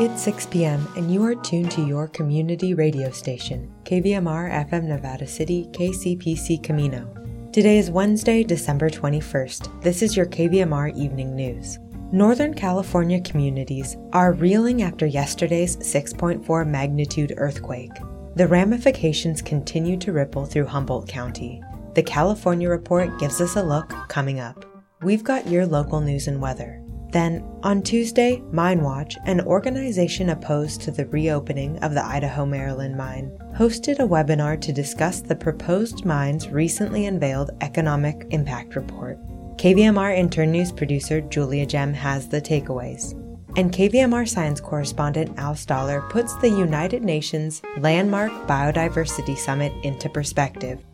It's 6 p.m., and you are tuned to your community radio station, KVMR FM Nevada City, KCPC Camino. Today is Wednesday, December 21st. This is your KVMR Evening News. Northern California communities are reeling after yesterday's 6.4 magnitude earthquake. The ramifications continue to ripple through Humboldt County. The California Report gives us a look coming up. We've got your local news and weather. Then, on Tuesday, MineWatch, an organization opposed to the reopening of the Idaho Maryland mine, hosted a webinar to discuss the proposed mine's recently unveiled economic impact report. KVMR intern news producer Julia Gem has the takeaways. And KVMR science correspondent Al Stahler puts the United Nations landmark Biodiversity Summit into perspective.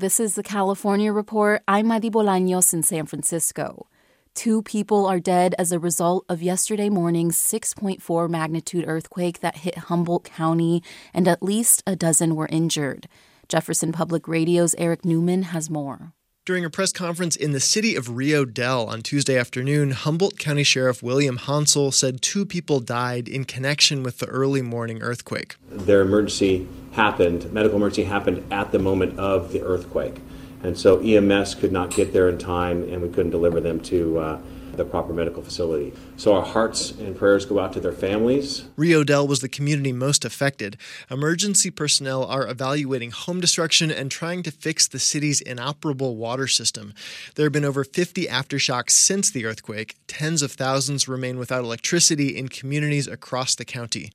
This is the California Report. I'm Madi Bolaños in San Francisco. Two people are dead as a result of yesterday morning's 6.4 magnitude earthquake that hit Humboldt County, and at least a dozen were injured. Jefferson Public Radio's Eric Newman has more. During a press conference in the city of Rio Dell on Tuesday afternoon, Humboldt County Sheriff William Honsal said two people died in connection with the early morning earthquake. Their emergency happened, medical emergency happened at the moment of the earthquake. And so EMS could not get there in time and we couldn't deliver them to uh, the proper medical facility. So our hearts and prayers go out to their families. Rio Dell was the community most affected. Emergency personnel are evaluating home destruction and trying to fix the city's inoperable water system. There have been over 50 aftershocks since the earthquake. Tens of thousands remain without electricity in communities across the county.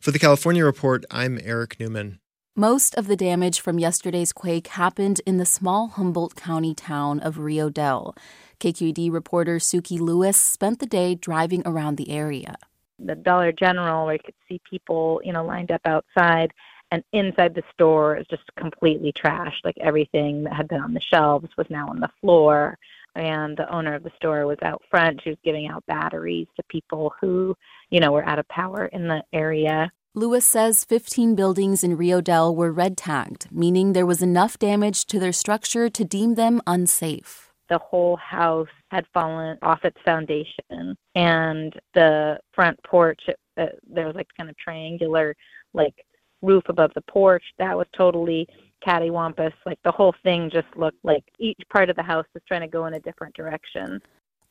For the California Report, I'm Eric Newman. Most of the damage from yesterday's quake happened in the small Humboldt County town of Rio Dell. KQED reporter Sukey Lewis spent the day driving around the area. The Dollar General, where you could see people, you know, lined up outside, and inside the store is just completely trashed. Like everything that had been on the shelves was now on the floor. And the owner of the store was out front. She was giving out batteries to people who, you know, were out of power in the area. Lewis says 15 buildings in Rio Dell were red tagged, meaning there was enough damage to their structure to deem them unsafe the whole house had fallen off its foundation and the front porch uh, there was like kind of triangular like roof above the porch that was totally cattywampus like the whole thing just looked like each part of the house was trying to go in a different direction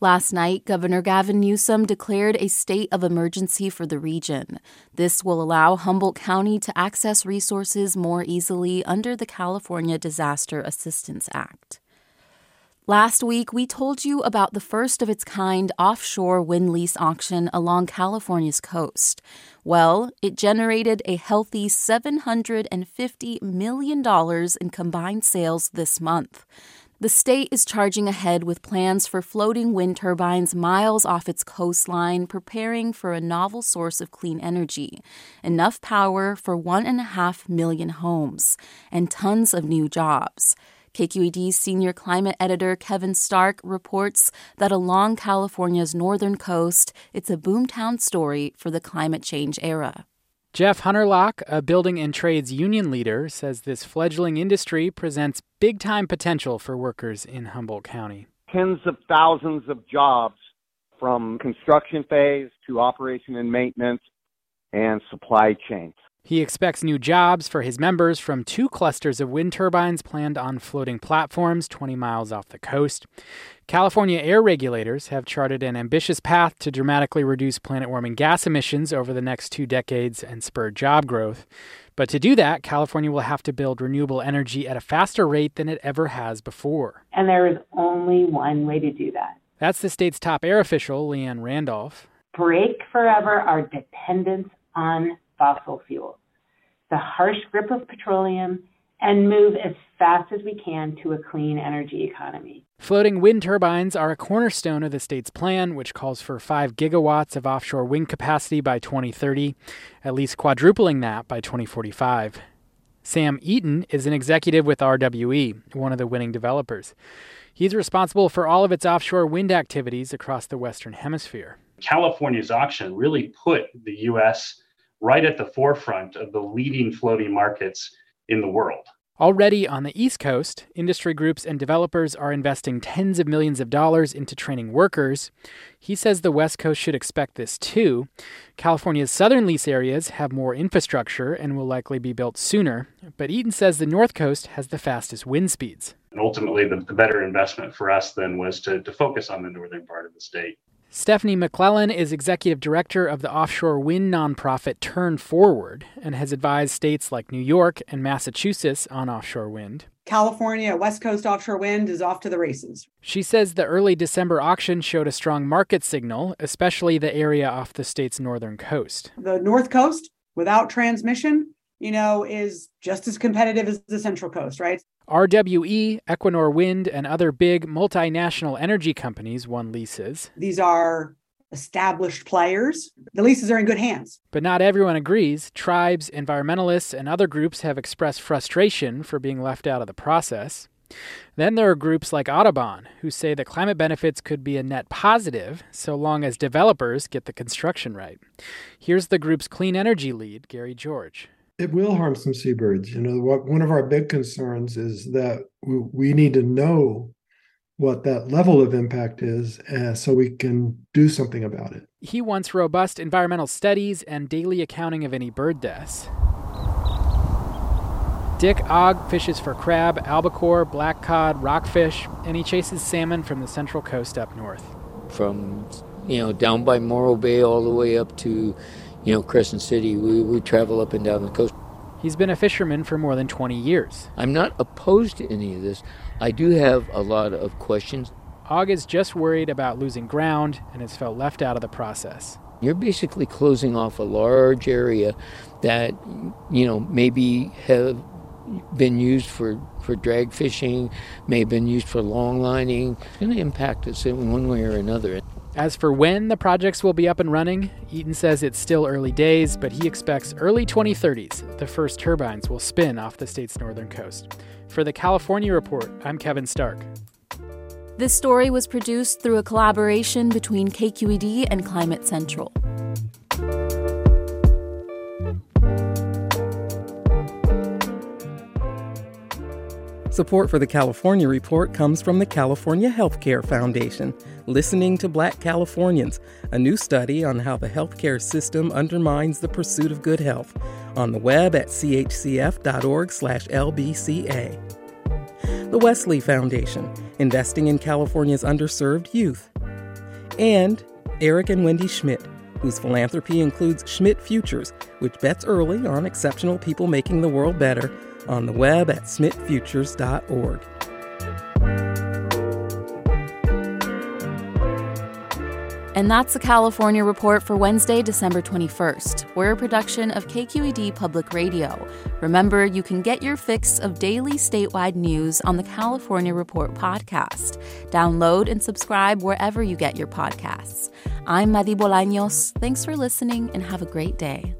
Last night, Governor Gavin Newsom declared a state of emergency for the region. This will allow Humboldt County to access resources more easily under the California Disaster Assistance Act. Last week, we told you about the first of its kind offshore wind lease auction along California's coast. Well, it generated a healthy $750 million in combined sales this month. The state is charging ahead with plans for floating wind turbines miles off its coastline, preparing for a novel source of clean energy. Enough power for one and a half million homes and tons of new jobs. KQED's senior climate editor Kevin Stark reports that along California's northern coast, it's a boomtown story for the climate change era. Jeff Hunerlach, a building and trades union leader, says this fledgling industry presents big time potential for workers in Humboldt County. Tens of thousands of jobs from construction phase to operation and maintenance and supply chains. He expects new jobs for his members from two clusters of wind turbines planned on floating platforms 20 miles off the coast. California air regulators have charted an ambitious path to dramatically reduce planet warming gas emissions over the next two decades and spur job growth. But to do that, California will have to build renewable energy at a faster rate than it ever has before. And there is only one way to do that. That's the state's top air official, Liane Randolph. Break forever our dependence on fossil fuels, the harsh grip of petroleum, and move as fast as we can to a clean energy economy. Floating wind turbines are a cornerstone of the state's plan, which calls for 5 gigawatts of offshore wind capacity by 2030, at least quadrupling that by 2045. Sam Eaton is an executive with RWE, one of the winning developers. He's responsible for all of its offshore wind activities across the Western Hemisphere. California's auction really put the U.S right at the forefront of the leading floating markets in the world. Already on the East Coast, industry groups and developers are investing tens of millions of dollars into training workers. He says the West Coast should expect this too. California's southern lease areas have more infrastructure and will likely be built sooner, but Eaton says the North Coast has the fastest wind speeds. And ultimately, the, the better investment for us then was to, to focus on the northern part of the state. Stephanie McClellan is executive director of the offshore wind nonprofit Turn Forward and has advised states like New York and Massachusetts on offshore wind. California, West Coast offshore wind is off to the races. She says the early December auction showed a strong market signal, especially the area off the state's northern coast. The North Coast, without transmission, you know, is just as competitive as the Central Coast, right? RWE, Equinor Wind, and other big multinational energy companies won leases. These are established players. The leases are in good hands. But not everyone agrees. Tribes, environmentalists, and other groups have expressed frustration for being left out of the process. Then there are groups like Audubon, who say that climate benefits could be a net positive so long as developers get the construction right. Here's the group's clean energy lead, Garry George it will harm some seabirds. You know, what one of our big concerns is that we, we need to know what that level of impact is uh, so we can do something about it. He wants robust environmental studies and daily accounting of any bird deaths. Dick Ogg fishes for crab, albacore, black cod, rockfish, and he chases salmon from the central coast up north. From, you know, down by Morro Bay all the way up to you know, Crescent City. We, we travel up and down the coast. He's been a fisherman for more than 20 years. I'm not opposed to any of this. I do have a lot of questions. Ogg is just worried about losing ground and has felt left out of the process. You're basically closing off a large area that, you know, maybe have been used for, for drag fishing, may have been used for long lining. It's going to impact us in one way or another. As for when the projects will be up and running, Eaton says it's still early days, but he expects early 2030s the first turbines will spin off the state's northern coast. For the California Report, I'm Kevin Stark. This story was produced through a collaboration between KQED and Climate Central. Support for the California Report comes from the California Healthcare Foundation Listening to Black Californians, a new study on how the healthcare system undermines the pursuit of good health, on the web at chcf.org/lbca. The Wesley Foundation, investing in California's underserved youth. And Eric and Wendy Schmidt, whose philanthropy includes Schmidt Futures, which bets early on exceptional people making the world better, on the web at schmidtfutures.org. And that's the California Report for Wednesday, December 21st. We're a production of KQED Public Radio. Remember, you can get your fix of daily statewide news on the California Report podcast. Download and subscribe wherever you get your podcasts. I'm Madi Bolaños. Thanks for listening and have a great day.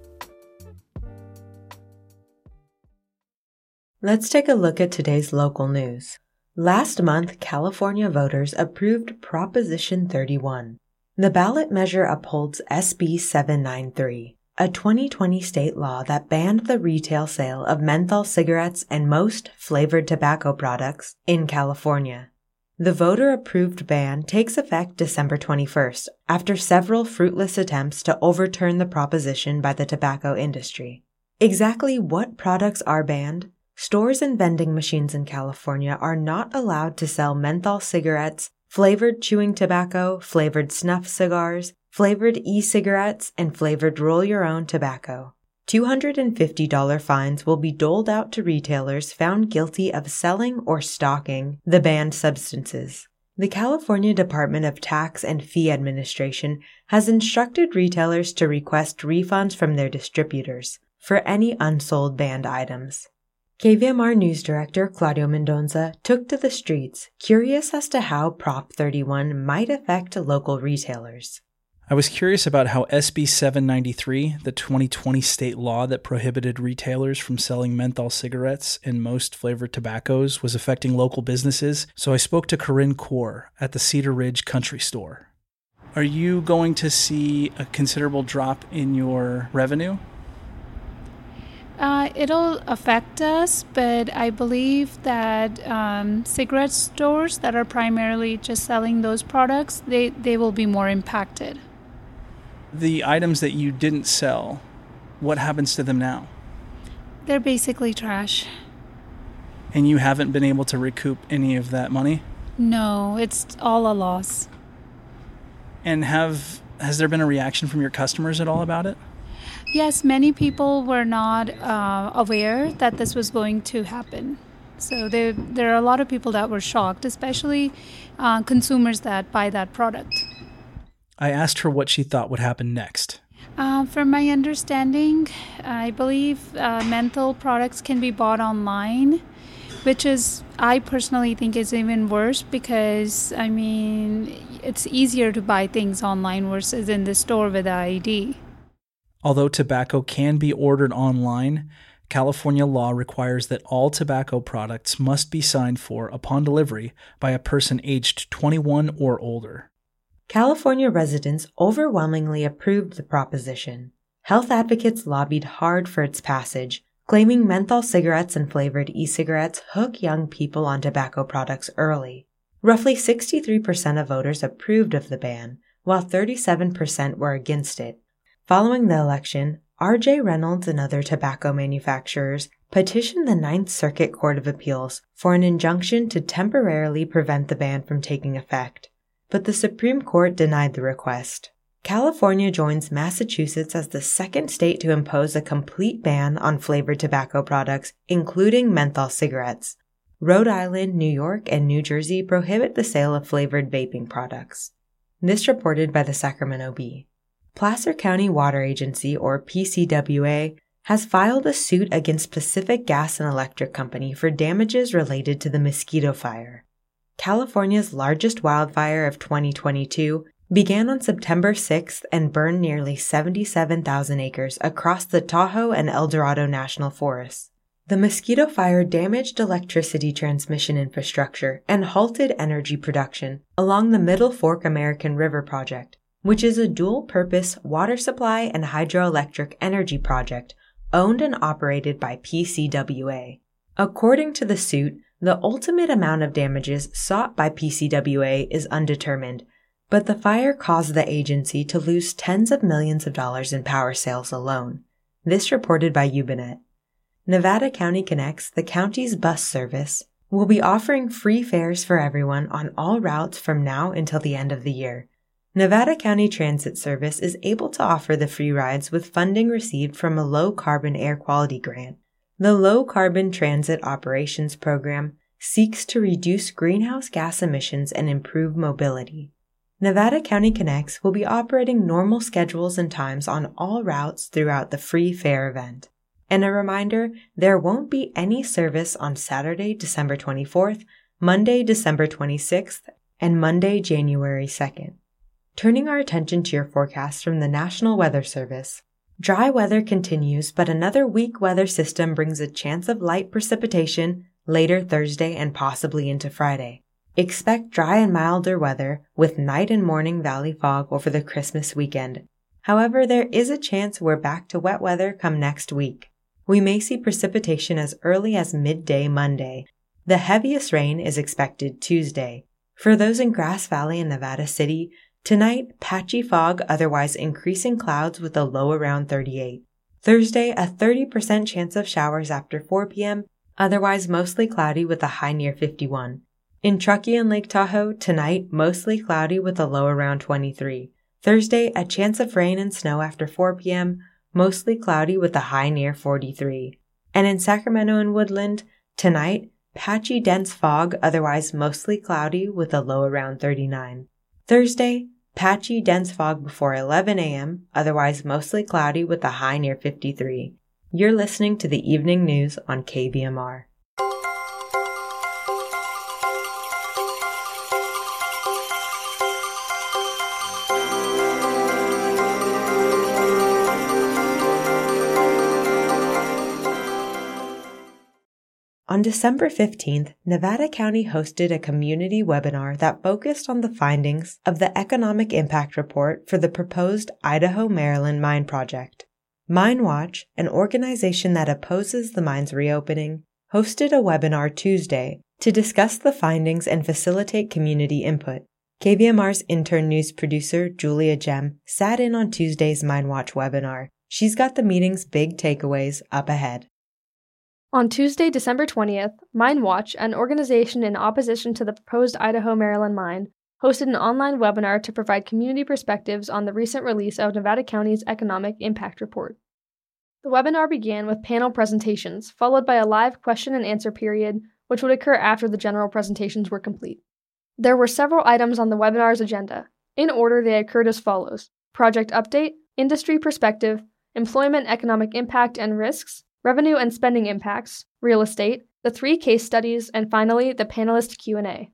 Let's take a look at today's local news. Last month, California voters approved Proposition 31 the ballot measure upholds SB 793, a 2020 state law that banned the retail sale of menthol cigarettes and most flavored tobacco products in California. The voter approved ban takes effect December 21st after several fruitless attempts to overturn the proposition by the tobacco industry. Exactly what products are banned? Stores and vending machines in California are not allowed to sell menthol cigarettes, flavored chewing tobacco, flavored snuff cigars, flavored e-cigarettes, and flavored roll your own tobacco. $250 fines will be doled out to retailers found guilty of selling or stocking the banned substances. The California Department of Tax and Fee Administration has instructed retailers to request refunds from their distributors for any unsold banned items. KVMR News Director Claudio Mendonça took to the streets, curious as to how Prop 31 might affect local retailers. I was curious about how SB 793, the 2020 state law that prohibited retailers from selling menthol cigarettes and most flavored tobaccos, was affecting local businesses, so I spoke to Corinne Core at the Cedar Ridge Country Store. Are you going to see a considerable drop in your revenue? Uh, it'll affect us, but I believe that um, cigarette stores that are primarily just selling those products, they, they will be more impacted. The items that you didn't sell, what happens to them now? They're basically trash. And you haven't been able to recoup any of that money? No, it's all a loss. And have has there been a reaction from your customers at all about it? Yes, many people were not uh, aware that this was going to happen. So there, there are a lot of people that were shocked, especially uh, consumers that buy that product. I asked her what she thought would happen next. Uh, from my understanding, I believe uh, menthol products can be bought online, which is, I personally think, is even worse because, I mean, it's easier to buy things online versus in the store with the ID. Although tobacco can be ordered online, California law requires that all tobacco products must be signed for upon delivery by a person aged 21 or older. California residents overwhelmingly approved the proposition. Health advocates lobbied hard for its passage, claiming menthol cigarettes and flavored e cigarettes hook young people on tobacco products early. Roughly 63% of voters approved of the ban, while 37% were against it. Following the election, R.J. Reynolds and other tobacco manufacturers petitioned the Ninth Circuit Court of Appeals for an injunction to temporarily prevent the ban from taking effect but the Supreme Court denied the request. California joins Massachusetts as the second state to impose a complete ban on flavored tobacco products, including menthol cigarettes. Rhode Island, New York, and New Jersey prohibit the sale of flavored vaping products. This reported by the Sacramento Bee. Placer County Water Agency, or PCWA, has filed a suit against Pacific Gas and Electric Company for damages related to the mosquito fire. California's largest wildfire of 2022 began on September 6th and burned nearly 77,000 acres across the Tahoe and El Dorado National Forests. The mosquito fire damaged electricity transmission infrastructure and halted energy production along the Middle Fork American River Project, which is a dual purpose water supply and hydroelectric energy project owned and operated by PCWA. According to the suit, the ultimate amount of damages sought by PCWA is undetermined, but the fire caused the agency to lose tens of millions of dollars in power sales alone. This reported by YubaNet. Nevada County Connects, the county's bus service, will be offering free fares for everyone on all routes from now until the end of the year. Nevada County Transit Service is able to offer the free rides with funding received from a low carbon air quality grant. The Low Carbon Transit Operations Program seeks to reduce greenhouse gas emissions and improve mobility. Nevada County Connects will be operating normal schedules and times on all routes throughout the free fare event. And a reminder, there won't be any service on Saturday, December 24th, Monday, December 26th, and Monday, January 2nd. Turning our attention to your forecast from the National Weather Service, Dry weather continues, but another weak weather system brings a chance of light precipitation later Thursday and possibly into Friday. Expect dry and milder weather with night and morning valley fog over the Christmas weekend. However, there is a chance we're back to wet weather come next week. We may see precipitation as early as midday Monday. The heaviest rain is expected Tuesday. For those in Grass Valley and Nevada City, Tonight, patchy fog, otherwise increasing clouds with a low around 38. Thursday, a 30% chance of showers after 4 p.m., otherwise mostly cloudy with a high near 51. In Truckee and Lake Tahoe, tonight, mostly cloudy with a low around 23. Thursday, a chance of rain and snow after 4 p.m., mostly cloudy with a high near 43. And in Sacramento and Woodland, tonight, patchy dense fog, otherwise mostly cloudy with a low around 39. Thursday, patchy dense fog before 11 a.m., otherwise mostly cloudy with a high near 53. You're listening to the evening news on KVMR. On December 15th, Nevada County hosted a community webinar that focused on the findings of the Economic Impact Report for the proposed Idaho Maryland Mine Project. MineWatch, an organization that opposes the mine's reopening, hosted a webinar Tuesday to discuss the findings and facilitate community input. KVMR's intern news producer, Julia Gem, sat in on Tuesday's MineWatch webinar. She's got the meeting's big takeaways up ahead. On Tuesday, December 20th, MineWatch, an organization in opposition to the proposed Idaho Maryland mine, hosted an online webinar to provide community perspectives on the recent release of Nevada County's Economic Impact Report. The webinar began with panel presentations, followed by a live question and answer period, which would occur after the general presentations were complete. There were several items on the webinar's agenda. In order, they occurred as follows project update, industry perspective, employment economic impact and risks, revenue and spending impacts, real estate, the three case studies, and finally the panelist Q&A.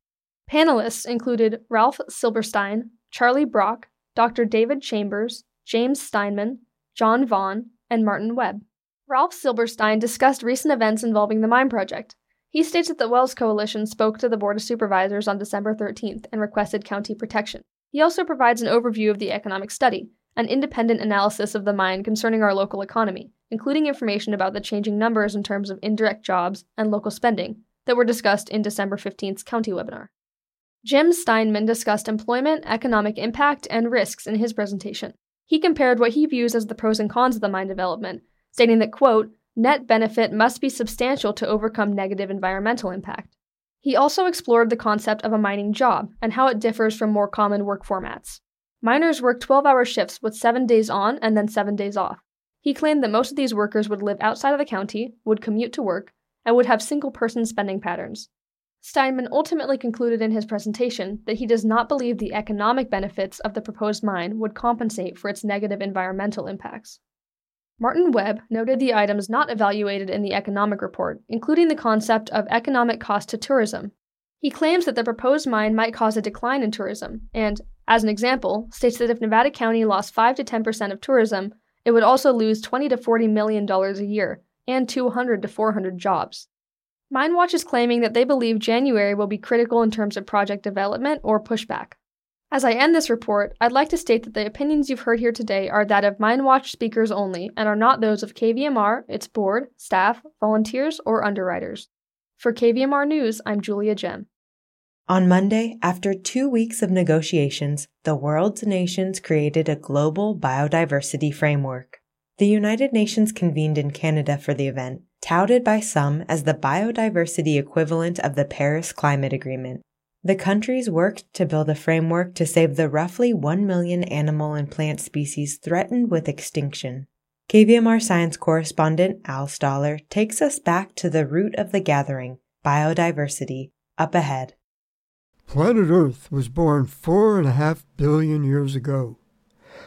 Panelists included Ralph Silberstein, Charlie Brock, Dr. David Chambers, James Steinman, John Vaughn, and Martin Webb. Ralph Silberstein discussed recent events involving the mine project. He states that the Wells Coalition spoke to the Board of Supervisors on December 13th and requested county protection. He also provides an overview of the economic study, an independent analysis of the mine concerning our local economy, including information about the changing numbers in terms of indirect jobs and local spending that were discussed in December 15th's county webinar. Jim Steinman discussed employment, economic impact, and risks in his presentation. He compared what he views as the pros and cons of the mine development, stating that, quote, net benefit must be substantial to overcome negative environmental impact. He also explored the concept of a mining job and how it differs from more common work formats. Miners work 12 hour shifts with seven days on and then seven days off. He claimed that most of these workers would live outside of the county, would commute to work, and would have single person spending patterns. Steinman ultimately concluded in his presentation that he does not believe the economic benefits of the proposed mine would compensate for its negative environmental impacts. Martin Webb noted the items not evaluated in the economic report, including the concept of economic cost to tourism. He claims that the proposed mine might cause a decline in tourism, and, as an example, states that if Nevada County lost 5 to 10% of tourism, it would also lose 20 to 40 million dollars a year and 200 to 400 jobs. MineWatch is claiming that they believe January will be critical in terms of project development or pushback. As I end this report, I'd like to state that the opinions you've heard here today are that of MineWatch speakers only and are not those of KVMR, its board, staff, volunteers, or underwriters. For KVMR News, I'm Julia Gem. On Monday, after two weeks of negotiations, the world's nations created a global biodiversity framework. The United Nations convened in Canada for the event, touted by some as the biodiversity equivalent of the Paris Climate Agreement. The countries worked to build a framework to save the roughly 1 million animal and plant species threatened with extinction. KVMR science correspondent Al Stahler takes us back to the root of the gathering, biodiversity, up ahead. Planet Earth was born four and a half billion years ago.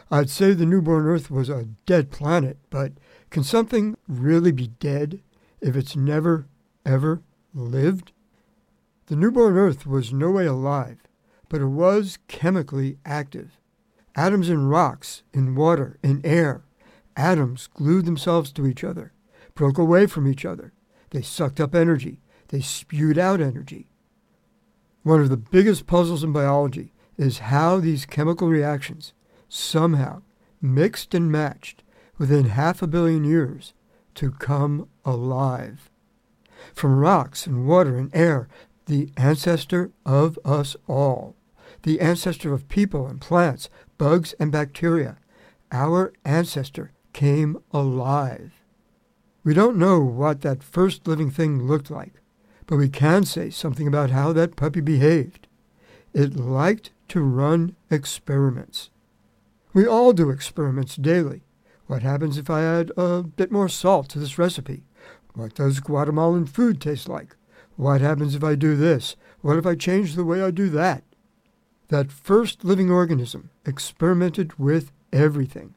I'd say the newborn Earth was a dead planet, but can something really be dead if it's never, ever lived? The newborn Earth was no way alive, but it was chemically active. Atoms in rocks, in water, in air. Atoms glued themselves to each other, broke away from each other. They sucked up energy. They spewed out energy. One of the biggest puzzles in biology is how these chemical reactions somehow mixed and matched within half a billion years to come alive. From rocks and water and air, the ancestor of us all, the ancestor of people and plants, bugs and bacteria, our ancestor came alive. We don't know what that first living thing looked like, but we can say something about how that puppy behaved. It liked to run experiments. We all do experiments daily. What happens if I add a bit more salt to this recipe? What does Guatemalan food taste like? What happens if I do this? What if I change the way I do that? That first living organism experimented with everything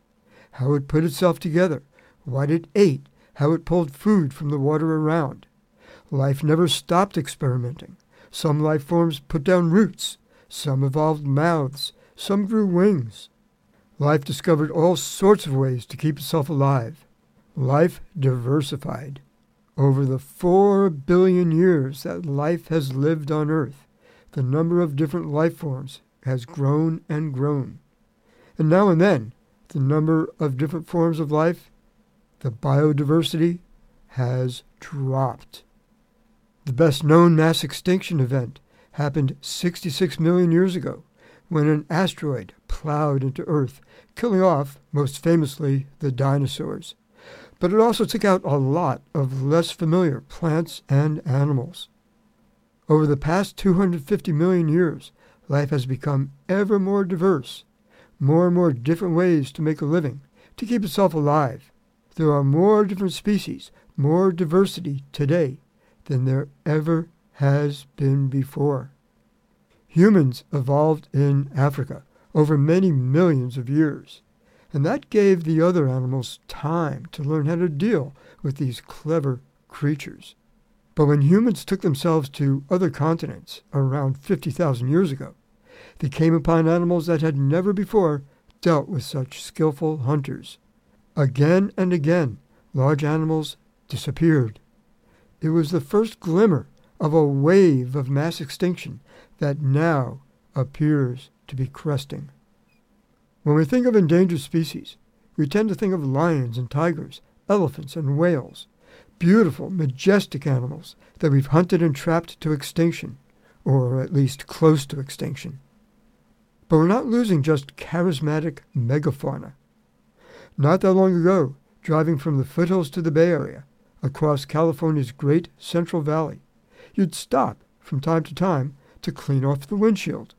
how it put itself together, what it ate, how it pulled food from the water around. Life never stopped experimenting. Some life forms put down roots, some evolved mouths, some grew wings. Life discovered all sorts of ways to keep itself alive. Life diversified. Over the four billion years that life has lived on Earth, the number of different life forms has grown and grown. And now and then, the number of different forms of life the biodiversity has dropped. The best known mass extinction event happened 66 million years ago when an asteroid plowed into Earth, killing off, most famously, the dinosaurs. But it also took out a lot of less familiar plants and animals. Over the past 250 million years, life has become ever more diverse, more and more different ways to make a living, to keep itself alive. There are more different species, more diversity today than there ever has been before. Humans evolved in Africa over many millions of years, and that gave the other animals time to learn how to deal with these clever creatures. But when humans took themselves to other continents around 50,000 years ago, they came upon animals that had never before dealt with such skillful hunters. Again and again, large animals disappeared. It was the first glimmer of a wave of mass extinction that now appears to be cresting. When we think of endangered species, we tend to think of lions and tigers, elephants and whales, beautiful, majestic animals that we've hunted and trapped to extinction, or at least close to extinction. But we're not losing just charismatic megafauna. Not that long ago, driving from the foothills to the Bay Area, across California's Great Central Valley, you'd stop from time to time to clean off the windshield.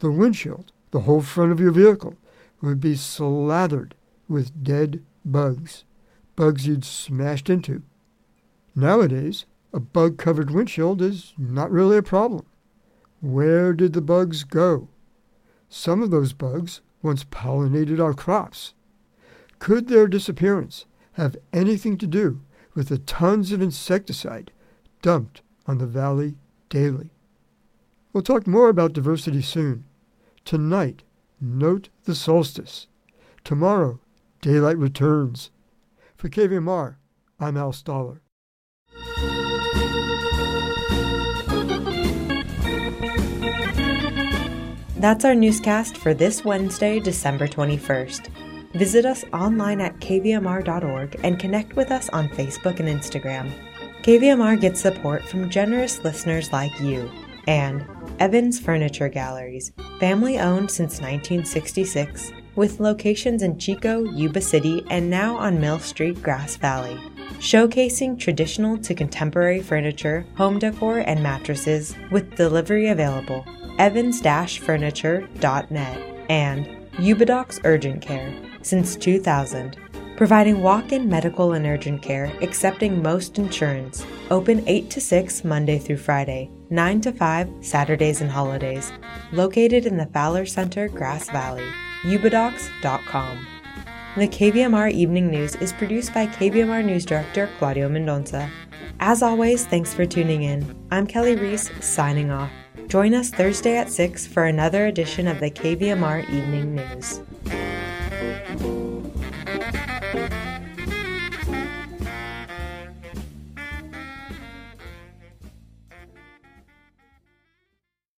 The windshield, the whole front of your vehicle, would be slathered with dead bugs, bugs you'd smashed into. Nowadays, a bug covered windshield is not really a problem. Where did the bugs go? Some of those bugs once pollinated our crops. Could their disappearance have anything to do with the tons of insecticide dumped on the valley daily? We'll talk more about diversity soon. Tonight, note the solstice. Tomorrow, daylight returns. For KVMR, I'm Al Stahler. That's our newscast for this Wednesday, December 21st. Visit us online at kvmr.org and connect with us on Facebook and Instagram. KVMR gets support from generous listeners like you and Evans Furniture Galleries, family owned since 1966, with locations in Chico, Yuba City, and now on Mill Street, Grass Valley. Showcasing traditional to contemporary furniture, home decor, and mattresses with delivery available. Evans-furniture.net and Yubadocs Urgent Care since 2000 providing walk in medical and urgent care, accepting most insurance. Open 8 to 6 Monday through Friday, 9 to 5 Saturdays and holidays. Located in the Fowler Center, Grass Valley. Yubadocs.com. The KVMR Evening News is produced by KVMR News Director Claudio Mendonça. As always, thanks for tuning in. I'm Kelly Reese, signing off. Join us Thursday at 6 for another edition of the KVMR Evening News.